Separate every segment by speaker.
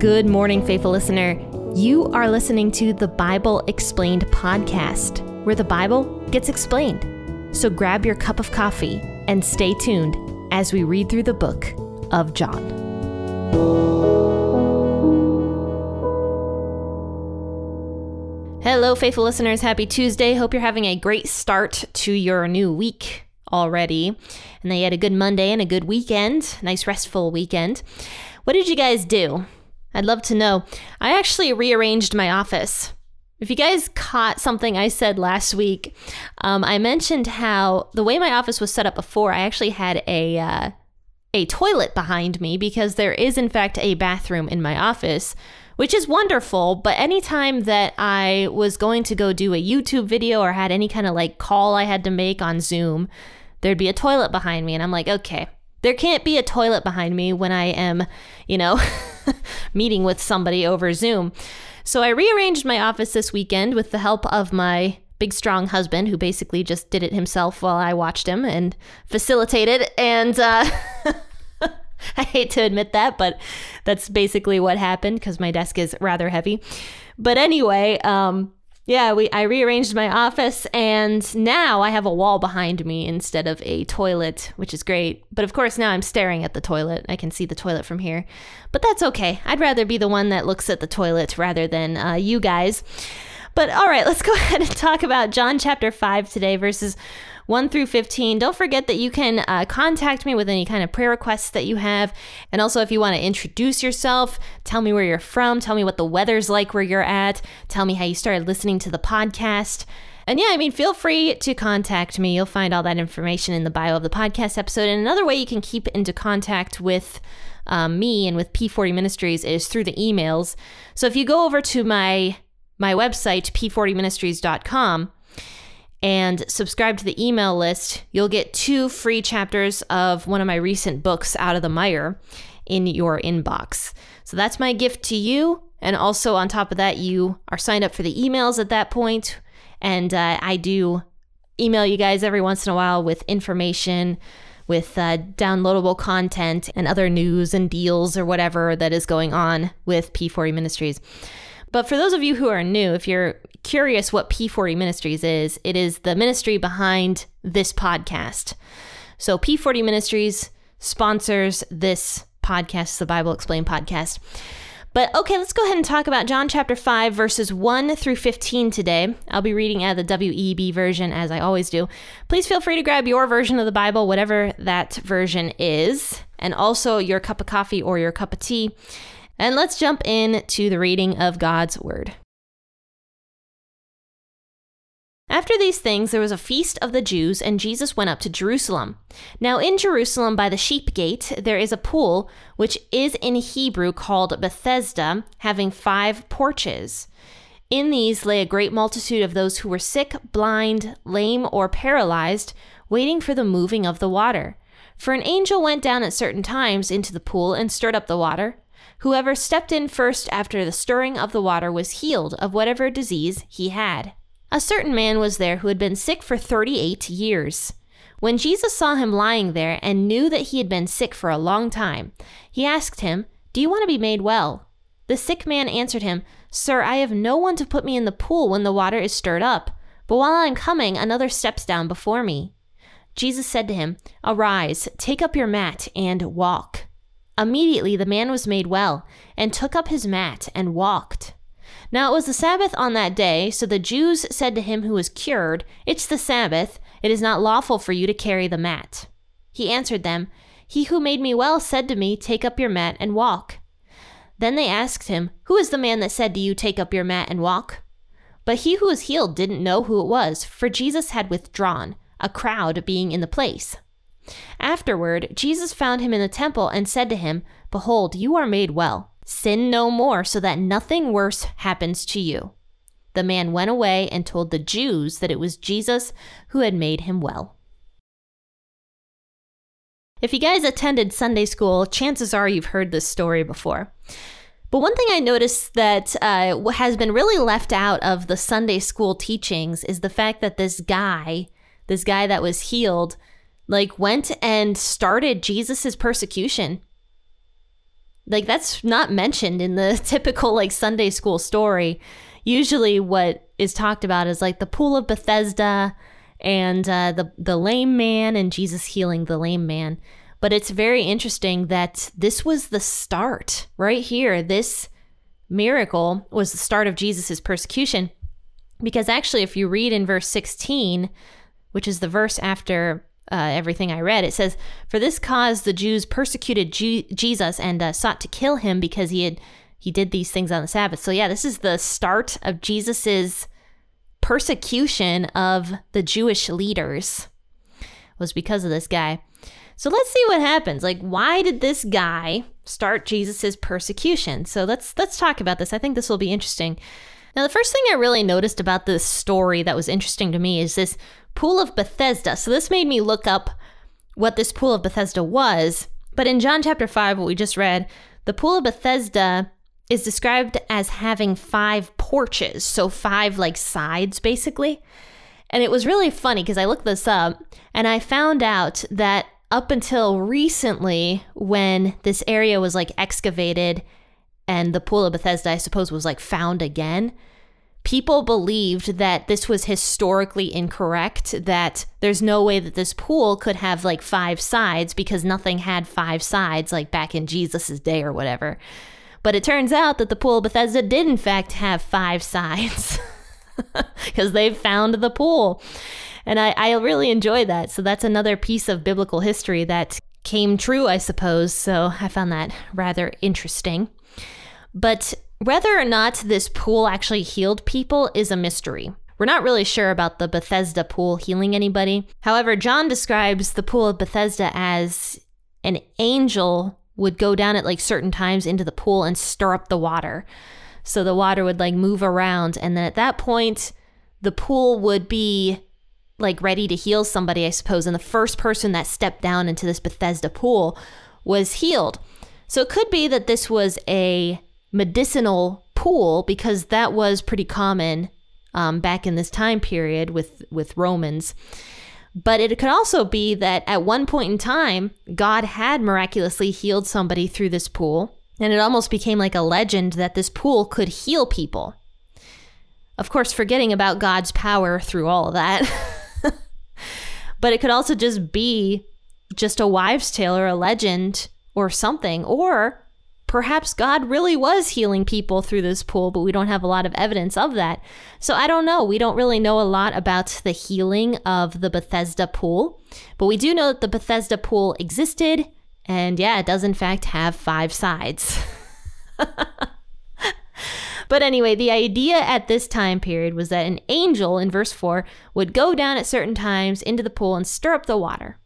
Speaker 1: Good morning, faithful listener. You are listening to the Bible Explained podcast, where the Bible gets explained. So grab your cup of coffee and stay tuned as we read through the book of John. Hello, faithful listeners. Happy Tuesday. Hope you're having a great start to your new week already. And you had a good Monday and a good weekend, nice restful weekend. What did you guys do? I'd love to know. I actually rearranged my office. If you guys caught something I said last week, um, I mentioned how the way my office was set up before, I actually had a uh, a toilet behind me because there is in fact a bathroom in my office, which is wonderful. But anytime that I was going to go do a YouTube video or had any kind of like call I had to make on Zoom, there'd be a toilet behind me, and I'm like, okay, there can't be a toilet behind me when I am, you know, meeting with somebody over Zoom. So I rearranged my office this weekend with the help of my big strong husband who basically just did it himself while I watched him and facilitated and uh I hate to admit that, but that's basically what happened because my desk is rather heavy. But anyway, um, yeah, we I rearranged my office and now I have a wall behind me instead of a toilet, which is great. But of course now I'm staring at the toilet. I can see the toilet from here. But that's okay. I'd rather be the one that looks at the toilet rather than uh, you guys. But all right, let's go ahead and talk about John chapter 5 today, verses 1 through 15. Don't forget that you can uh, contact me with any kind of prayer requests that you have. And also, if you want to introduce yourself, tell me where you're from, tell me what the weather's like where you're at, tell me how you started listening to the podcast. And yeah, I mean, feel free to contact me. You'll find all that information in the bio of the podcast episode. And another way you can keep into contact with um, me and with P40 Ministries is through the emails. So if you go over to my my website, p40ministries.com, and subscribe to the email list, you'll get two free chapters of one of my recent books, Out of the Mire, in your inbox. So that's my gift to you. And also, on top of that, you are signed up for the emails at that point. And uh, I do email you guys every once in a while with information, with uh, downloadable content, and other news and deals or whatever that is going on with P40 Ministries. But for those of you who are new, if you're curious what P40 Ministries is, it is the ministry behind this podcast. So P40 Ministries sponsors this podcast, the Bible Explained podcast. But okay, let's go ahead and talk about John chapter 5, verses 1 through 15 today. I'll be reading out of the WEB version, as I always do. Please feel free to grab your version of the Bible, whatever that version is, and also your cup of coffee or your cup of tea. And let's jump in to the reading of God's Word. After these things, there was a feast of the Jews, and Jesus went up to Jerusalem. Now, in Jerusalem by the sheep gate, there is a pool, which is in Hebrew called Bethesda, having five porches. In these lay a great multitude of those who were sick, blind, lame, or paralyzed, waiting for the moving of the water. For an angel went down at certain times into the pool and stirred up the water. Whoever stepped in first after the stirring of the water was healed of whatever disease he had. A certain man was there who had been sick for 38 years. When Jesus saw him lying there and knew that he had been sick for a long time, he asked him, Do you want to be made well? The sick man answered him, Sir, I have no one to put me in the pool when the water is stirred up, but while I am coming, another steps down before me. Jesus said to him, Arise, take up your mat, and walk. Immediately the man was made well, and took up his mat and walked. Now it was the Sabbath on that day, so the Jews said to him who was cured, It's the Sabbath, it is not lawful for you to carry the mat. He answered them, He who made me well said to me, Take up your mat and walk. Then they asked him, Who is the man that said to you, Take up your mat and walk? But he who was healed didn't know who it was, for Jesus had withdrawn, a crowd being in the place. Afterward, Jesus found him in the temple and said to him, Behold, you are made well. Sin no more, so that nothing worse happens to you. The man went away and told the Jews that it was Jesus who had made him well. If you guys attended Sunday school, chances are you've heard this story before. But one thing I noticed that uh, has been really left out of the Sunday school teachings is the fact that this guy, this guy that was healed, like went and started Jesus's persecution. like that's not mentioned in the typical like Sunday school story. Usually, what is talked about is like the pool of Bethesda and uh, the the lame man and Jesus healing the lame man. But it's very interesting that this was the start right here. This miracle was the start of Jesus's persecution. Because actually, if you read in verse 16, which is the verse after uh, everything I read, it says, For this cause the Jews persecuted G- Jesus and uh, sought to kill him because he had he did these things on the Sabbath. So yeah, this is the start of Jesus's persecution of the Jewish leaders was because of this guy. So let's see what happens. Like why did this guy start Jesus's persecution? So let's let's talk about this. I think this will be interesting. Now the first thing I really noticed about this story that was interesting to me is this pool of Bethesda. So this made me look up what this pool of Bethesda was. But in John chapter 5 what we just read, the pool of Bethesda is described as having five porches, so five like sides basically. And it was really funny because I looked this up and I found out that up until recently, when this area was like excavated and the pool of Bethesda, I suppose, was like found again, people believed that this was historically incorrect, that there's no way that this pool could have like five sides because nothing had five sides like back in Jesus's day or whatever. But it turns out that the pool of Bethesda did, in fact, have five sides because they've found the pool. And I, I really enjoy that. So that's another piece of biblical history that came true, I suppose. So I found that rather interesting. But whether or not this pool actually healed people is a mystery. We're not really sure about the Bethesda pool healing anybody. However, John describes the pool of Bethesda as an angel would go down at like certain times into the pool and stir up the water. So the water would like move around. And then at that point, the pool would be like ready to heal somebody, I suppose. And the first person that stepped down into this Bethesda pool was healed. So it could be that this was a medicinal pool because that was pretty common um, back in this time period with with Romans. But it could also be that at one point in time, God had miraculously healed somebody through this pool, and it almost became like a legend that this pool could heal people. Of course, forgetting about God's power through all of that. but it could also just be just a wives' tale or a legend or something. Or perhaps God really was healing people through this pool, but we don't have a lot of evidence of that. So I don't know. We don't really know a lot about the healing of the Bethesda pool, but we do know that the Bethesda pool existed. And yeah, it does in fact have five sides. but anyway, the idea at this time period was that an angel in verse 4 would go down at certain times into the pool and stir up the water.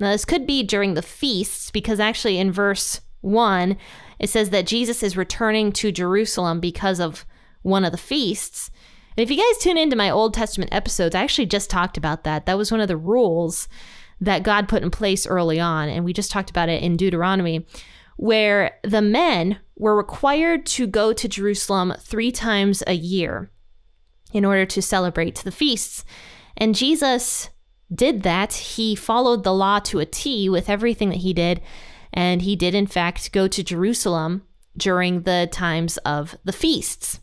Speaker 1: Now, this could be during the feasts because actually in verse 1, it says that Jesus is returning to Jerusalem because of one of the feasts. And if you guys tune into my Old Testament episodes, I actually just talked about that. That was one of the rules that God put in place early on. And we just talked about it in Deuteronomy, where the men were required to go to Jerusalem three times a year in order to celebrate the feasts. And Jesus did that. He followed the law to a T with everything that he did. And he did, in fact, go to Jerusalem during the times of the feasts.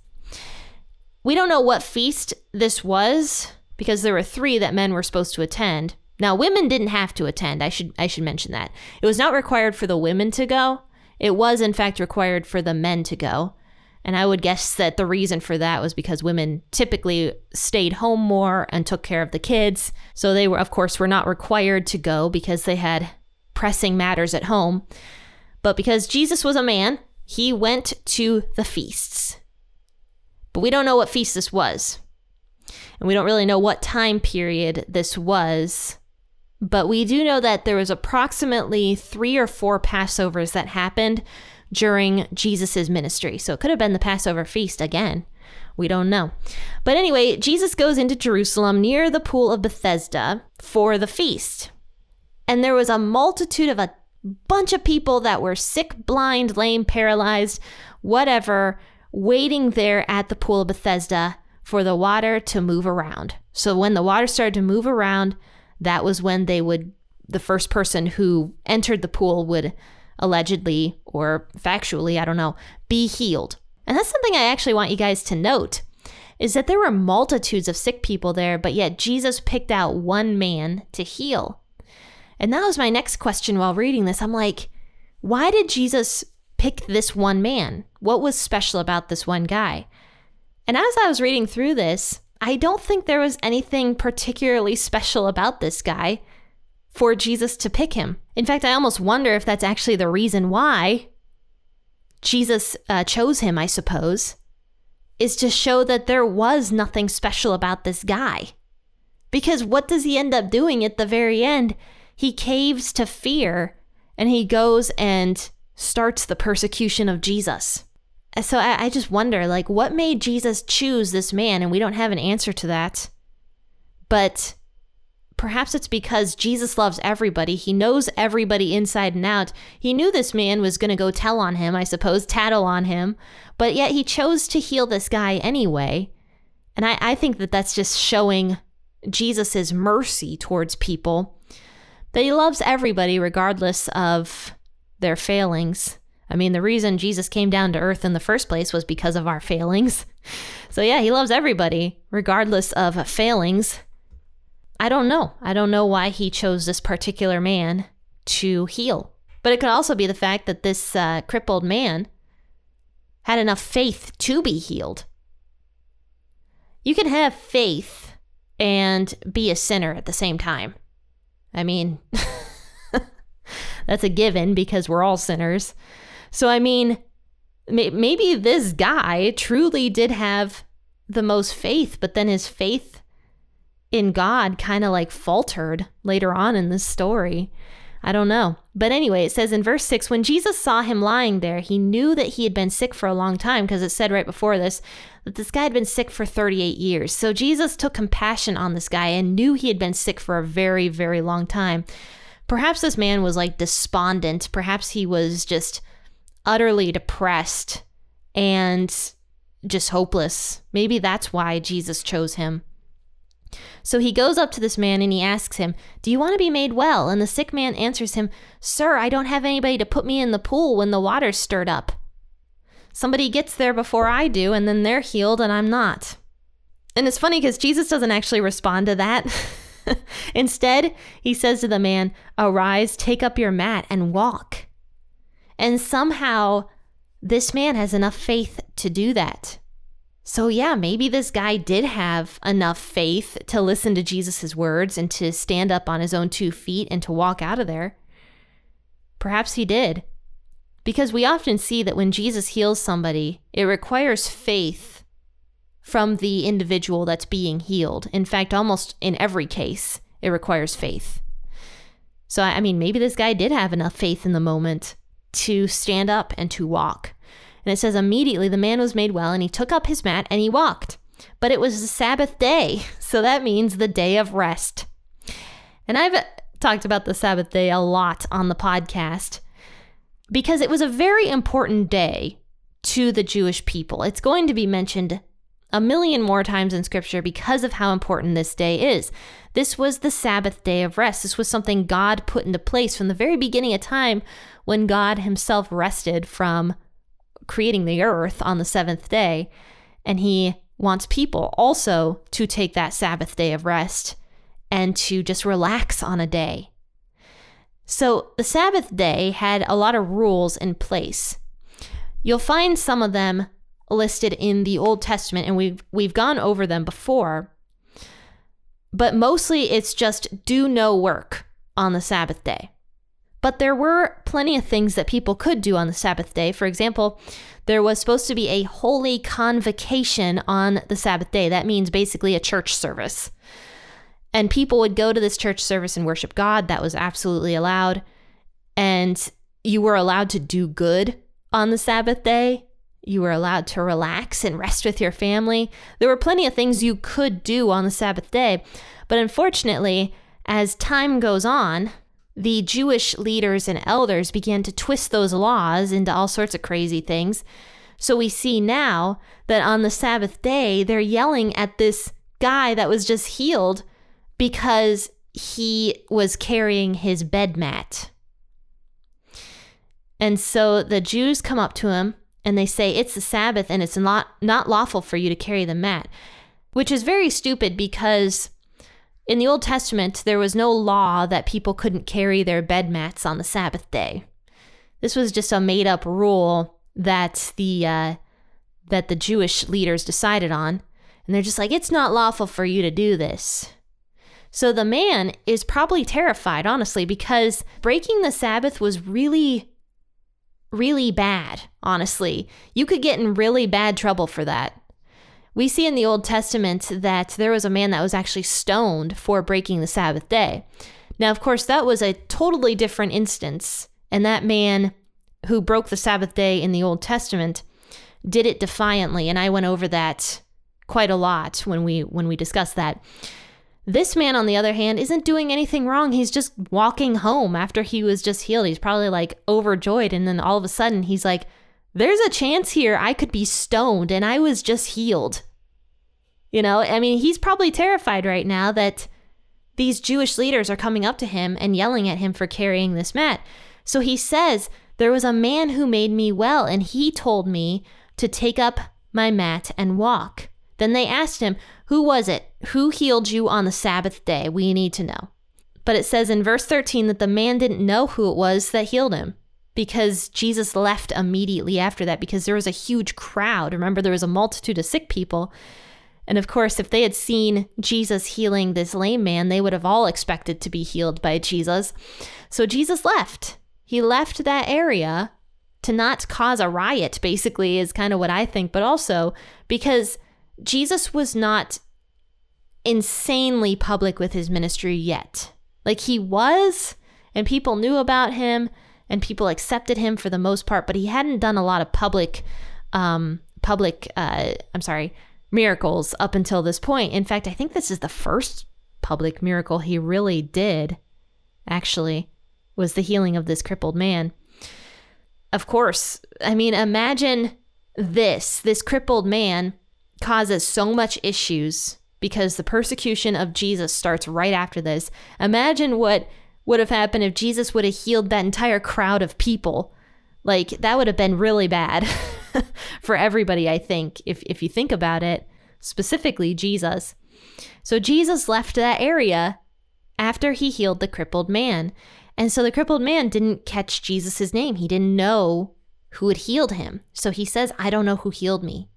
Speaker 1: We don't know what feast this was because there were three that men were supposed to attend. Now, women didn't have to attend. I should I should mention that. It was not required for the women to go. It was in fact required for the men to go. And I would guess that the reason for that was because women typically stayed home more and took care of the kids. So they were of course were not required to go because they had pressing matters at home. But because Jesus was a man, he went to the feasts. But we don't know what feast this was. And we don't really know what time period this was. But we do know that there was approximately three or four Passovers that happened during Jesus' ministry. So it could have been the Passover feast again. We don't know. But anyway, Jesus goes into Jerusalem near the pool of Bethesda for the feast. And there was a multitude of a bunch of people that were sick, blind, lame, paralyzed, whatever, waiting there at the pool of Bethesda for the water to move around. So when the water started to move around, that was when they would, the first person who entered the pool would allegedly or factually, I don't know, be healed. And that's something I actually want you guys to note is that there were multitudes of sick people there, but yet Jesus picked out one man to heal. And that was my next question while reading this. I'm like, why did Jesus pick this one man? What was special about this one guy? And as I was reading through this, I don't think there was anything particularly special about this guy for Jesus to pick him. In fact, I almost wonder if that's actually the reason why Jesus uh, chose him, I suppose, is to show that there was nothing special about this guy. Because what does he end up doing at the very end? He caves to fear and he goes and starts the persecution of Jesus. So I, I just wonder, like, what made Jesus choose this man? And we don't have an answer to that. But Perhaps it's because Jesus loves everybody. He knows everybody inside and out. He knew this man was going to go tell on him, I suppose, tattle on him, but yet he chose to heal this guy anyway. And I, I think that that's just showing Jesus' mercy towards people, that he loves everybody regardless of their failings. I mean, the reason Jesus came down to earth in the first place was because of our failings. So, yeah, he loves everybody regardless of failings. I don't know. I don't know why he chose this particular man to heal. But it could also be the fact that this uh, crippled man had enough faith to be healed. You can have faith and be a sinner at the same time. I mean, that's a given because we're all sinners. So, I mean, maybe this guy truly did have the most faith, but then his faith in God kind of like faltered later on in this story. I don't know. But anyway, it says in verse 6 when Jesus saw him lying there, he knew that he had been sick for a long time because it said right before this that this guy had been sick for 38 years. So Jesus took compassion on this guy and knew he had been sick for a very, very long time. Perhaps this man was like despondent. Perhaps he was just utterly depressed and just hopeless. Maybe that's why Jesus chose him. So he goes up to this man and he asks him, Do you want to be made well? And the sick man answers him, Sir, I don't have anybody to put me in the pool when the water's stirred up. Somebody gets there before I do, and then they're healed, and I'm not. And it's funny because Jesus doesn't actually respond to that. Instead, he says to the man, Arise, take up your mat, and walk. And somehow, this man has enough faith to do that. So, yeah, maybe this guy did have enough faith to listen to Jesus' words and to stand up on his own two feet and to walk out of there. Perhaps he did. Because we often see that when Jesus heals somebody, it requires faith from the individual that's being healed. In fact, almost in every case, it requires faith. So, I mean, maybe this guy did have enough faith in the moment to stand up and to walk. And it says, Immediately the man was made well, and he took up his mat and he walked. But it was the Sabbath day, so that means the day of rest. And I've talked about the Sabbath day a lot on the podcast because it was a very important day to the Jewish people. It's going to be mentioned a million more times in scripture because of how important this day is. This was the Sabbath day of rest. This was something God put into place from the very beginning of time when God himself rested from creating the earth on the seventh day. And he wants people also to take that Sabbath day of rest and to just relax on a day. So the Sabbath day had a lot of rules in place. You'll find some of them listed in the Old Testament, and we've we've gone over them before. But mostly it's just do no work on the Sabbath day. But there were plenty of things that people could do on the Sabbath day. For example, there was supposed to be a holy convocation on the Sabbath day. That means basically a church service. And people would go to this church service and worship God. That was absolutely allowed. And you were allowed to do good on the Sabbath day. You were allowed to relax and rest with your family. There were plenty of things you could do on the Sabbath day. But unfortunately, as time goes on, the Jewish leaders and elders began to twist those laws into all sorts of crazy things. So we see now that on the Sabbath day, they're yelling at this guy that was just healed because he was carrying his bed mat. And so the Jews come up to him and they say, It's the Sabbath and it's not, not lawful for you to carry the mat, which is very stupid because in the Old Testament, there was no law that people couldn't carry their bed mats on the Sabbath day. This was just a made up rule that the uh, that the Jewish leaders decided on, and they're just like, it's not lawful for you to do this. So the man is probably terrified, honestly, because breaking the Sabbath was really, really bad, honestly. You could get in really bad trouble for that. We see in the Old Testament that there was a man that was actually stoned for breaking the Sabbath day. Now, of course, that was a totally different instance, and that man who broke the Sabbath day in the Old Testament did it defiantly, and I went over that quite a lot when we when we discussed that. This man, on the other hand, isn't doing anything wrong. He's just walking home after he was just healed. He's probably like overjoyed, and then all of a sudden he's like, there's a chance here I could be stoned and I was just healed. You know, I mean, he's probably terrified right now that these Jewish leaders are coming up to him and yelling at him for carrying this mat. So he says, There was a man who made me well, and he told me to take up my mat and walk. Then they asked him, Who was it? Who healed you on the Sabbath day? We need to know. But it says in verse 13 that the man didn't know who it was that healed him because Jesus left immediately after that because there was a huge crowd. Remember, there was a multitude of sick people. And of course, if they had seen Jesus healing this lame man, they would have all expected to be healed by Jesus. So Jesus left. He left that area to not cause a riot, basically, is kind of what I think, but also because Jesus was not insanely public with his ministry yet. Like he was, and people knew about him, and people accepted him for the most part, but he hadn't done a lot of public, um, public, uh, I'm sorry, miracles up until this point. In fact, I think this is the first public miracle he really did, actually, was the healing of this crippled man. Of course, I mean, imagine this this crippled man causes so much issues because the persecution of Jesus starts right after this. Imagine what would have happened if Jesus would have healed that entire crowd of people. Like that would have been really bad for everybody, I think, if if you think about it, specifically Jesus. So Jesus left that area after he healed the crippled man. And so the crippled man didn't catch Jesus' name. He didn't know who had healed him. So he says, I don't know who healed me.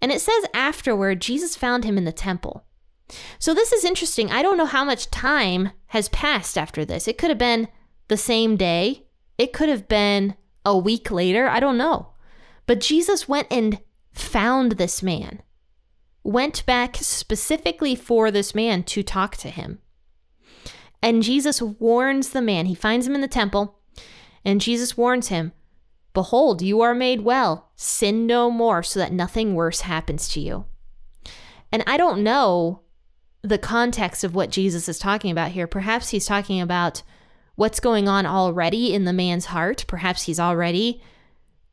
Speaker 1: And it says afterward, Jesus found him in the temple. So this is interesting. I don't know how much time has passed after this. It could have been the same day, it could have been a week later. I don't know. But Jesus went and found this man, went back specifically for this man to talk to him. And Jesus warns the man. He finds him in the temple, and Jesus warns him Behold, you are made well. Sin no more, so that nothing worse happens to you. And I don't know the context of what Jesus is talking about here. Perhaps he's talking about what's going on already in the man's heart. Perhaps he's already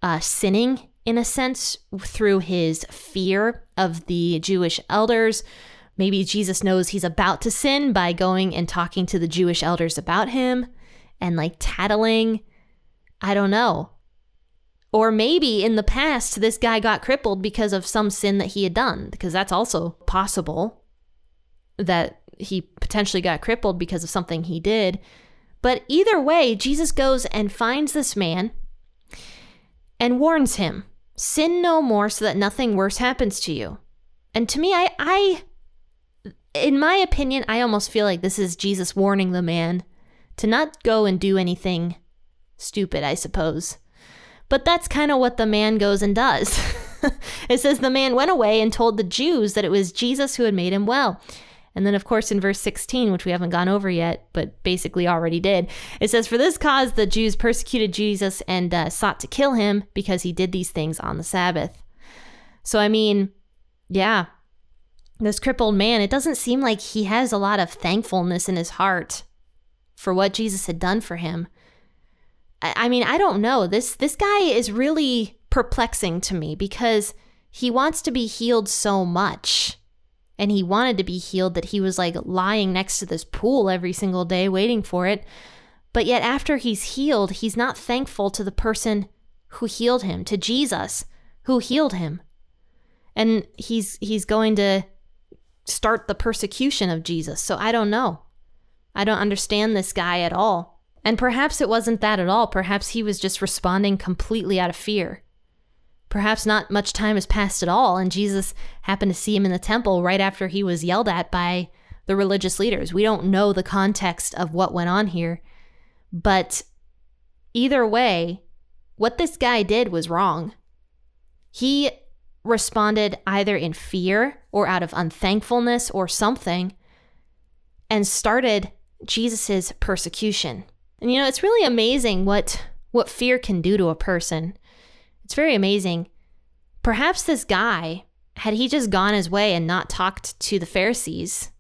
Speaker 1: uh, sinning in a sense through his fear of the Jewish elders. Maybe Jesus knows he's about to sin by going and talking to the Jewish elders about him and like tattling. I don't know. Or maybe in the past, this guy got crippled because of some sin that he had done, because that's also possible that he potentially got crippled because of something he did. But either way, Jesus goes and finds this man and warns him sin no more so that nothing worse happens to you. And to me, I, I, in my opinion, I almost feel like this is Jesus warning the man to not go and do anything stupid, I suppose. But that's kind of what the man goes and does. it says the man went away and told the Jews that it was Jesus who had made him well. And then, of course, in verse 16, which we haven't gone over yet, but basically already did, it says, For this cause the Jews persecuted Jesus and uh, sought to kill him because he did these things on the Sabbath. So, I mean, yeah, this crippled man, it doesn't seem like he has a lot of thankfulness in his heart for what Jesus had done for him. I, I mean, I don't know. This this guy is really perplexing to me because he wants to be healed so much and he wanted to be healed that he was like lying next to this pool every single day waiting for it. But yet, after he's healed, he's not thankful to the person who healed him, to Jesus who healed him. And he's he's going to start the persecution of Jesus. So I don't know. I don't understand this guy at all. And perhaps it wasn't that at all. Perhaps he was just responding completely out of fear. Perhaps not much time has passed at all, and Jesus happened to see him in the temple right after he was yelled at by the religious leaders. We don't know the context of what went on here, but either way, what this guy did was wrong. He responded either in fear or out of unthankfulness or something and started Jesus's persecution. And you know, it's really amazing what what fear can do to a person. It's very amazing. Perhaps this guy, had he just gone his way and not talked to the Pharisees,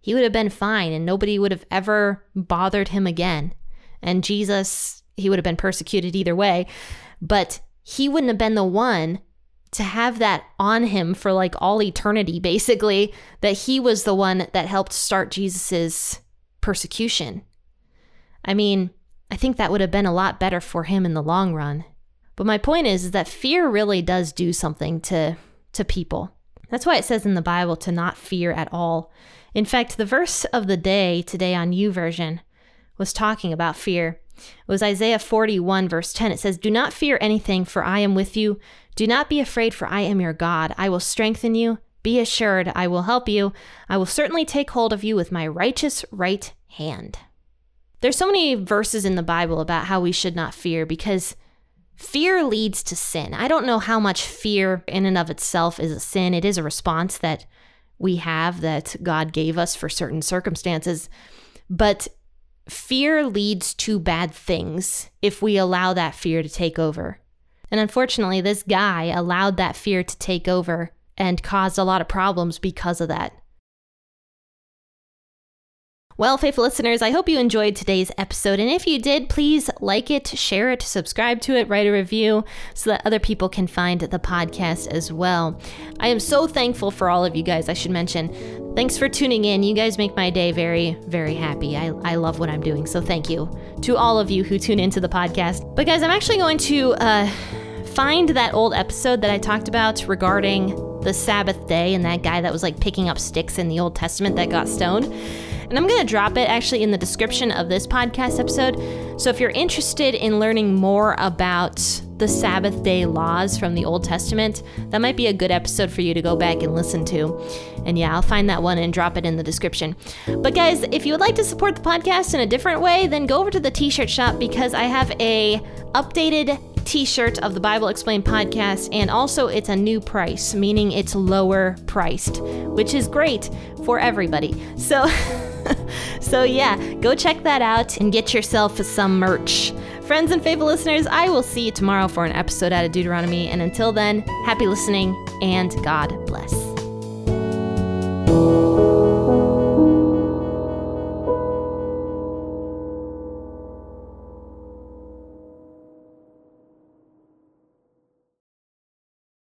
Speaker 1: he would have been fine and nobody would have ever bothered him again. And Jesus, he would have been persecuted either way, but he wouldn't have been the one to have that on him for like all eternity, basically, that he was the one that helped start Jesus's persecution. I mean, I think that would have been a lot better for him in the long run. But my point is, is that fear really does do something to to people. That's why it says in the Bible to not fear at all. In fact, the verse of the day today on YouVersion was talking about fear. It was Isaiah 41, verse 10. It says, Do not fear anything, for I am with you. Do not be afraid, for I am your God. I will strengthen you. Be assured, I will help you. I will certainly take hold of you with my righteous right hand. There's so many verses in the Bible about how we should not fear because fear leads to sin. I don't know how much fear in and of itself is a sin. It is a response that we have that God gave us for certain circumstances. But fear leads to bad things if we allow that fear to take over. And unfortunately, this guy allowed that fear to take over and caused a lot of problems because of that. Well, faithful listeners, I hope you enjoyed today's episode. And if you did, please like it, share it, subscribe to it, write a review so that other people can find the podcast as well. I am so thankful for all of you guys, I should mention. Thanks for tuning in. You guys make my day very, very happy. I, I love what I'm doing. So thank you to all of you who tune into the podcast. But guys, I'm actually going to uh, find that old episode that I talked about regarding the Sabbath day and that guy that was like picking up sticks in the Old Testament that got stoned. And I'm going to drop it actually in the description of this podcast episode. So if you're interested in learning more about the Sabbath day laws from the Old Testament, that might be a good episode for you to go back and listen to. And yeah, I'll find that one and drop it in the description. But guys, if you would like to support the podcast in a different way, then go over to the t-shirt shop because I have a updated t-shirt of the Bible Explained podcast and also it's a new price, meaning it's lower priced, which is great for everybody. So so, yeah, go check that out and get yourself some merch. Friends and faithful listeners, I will see you tomorrow for an episode out of Deuteronomy. And until then, happy listening and God bless.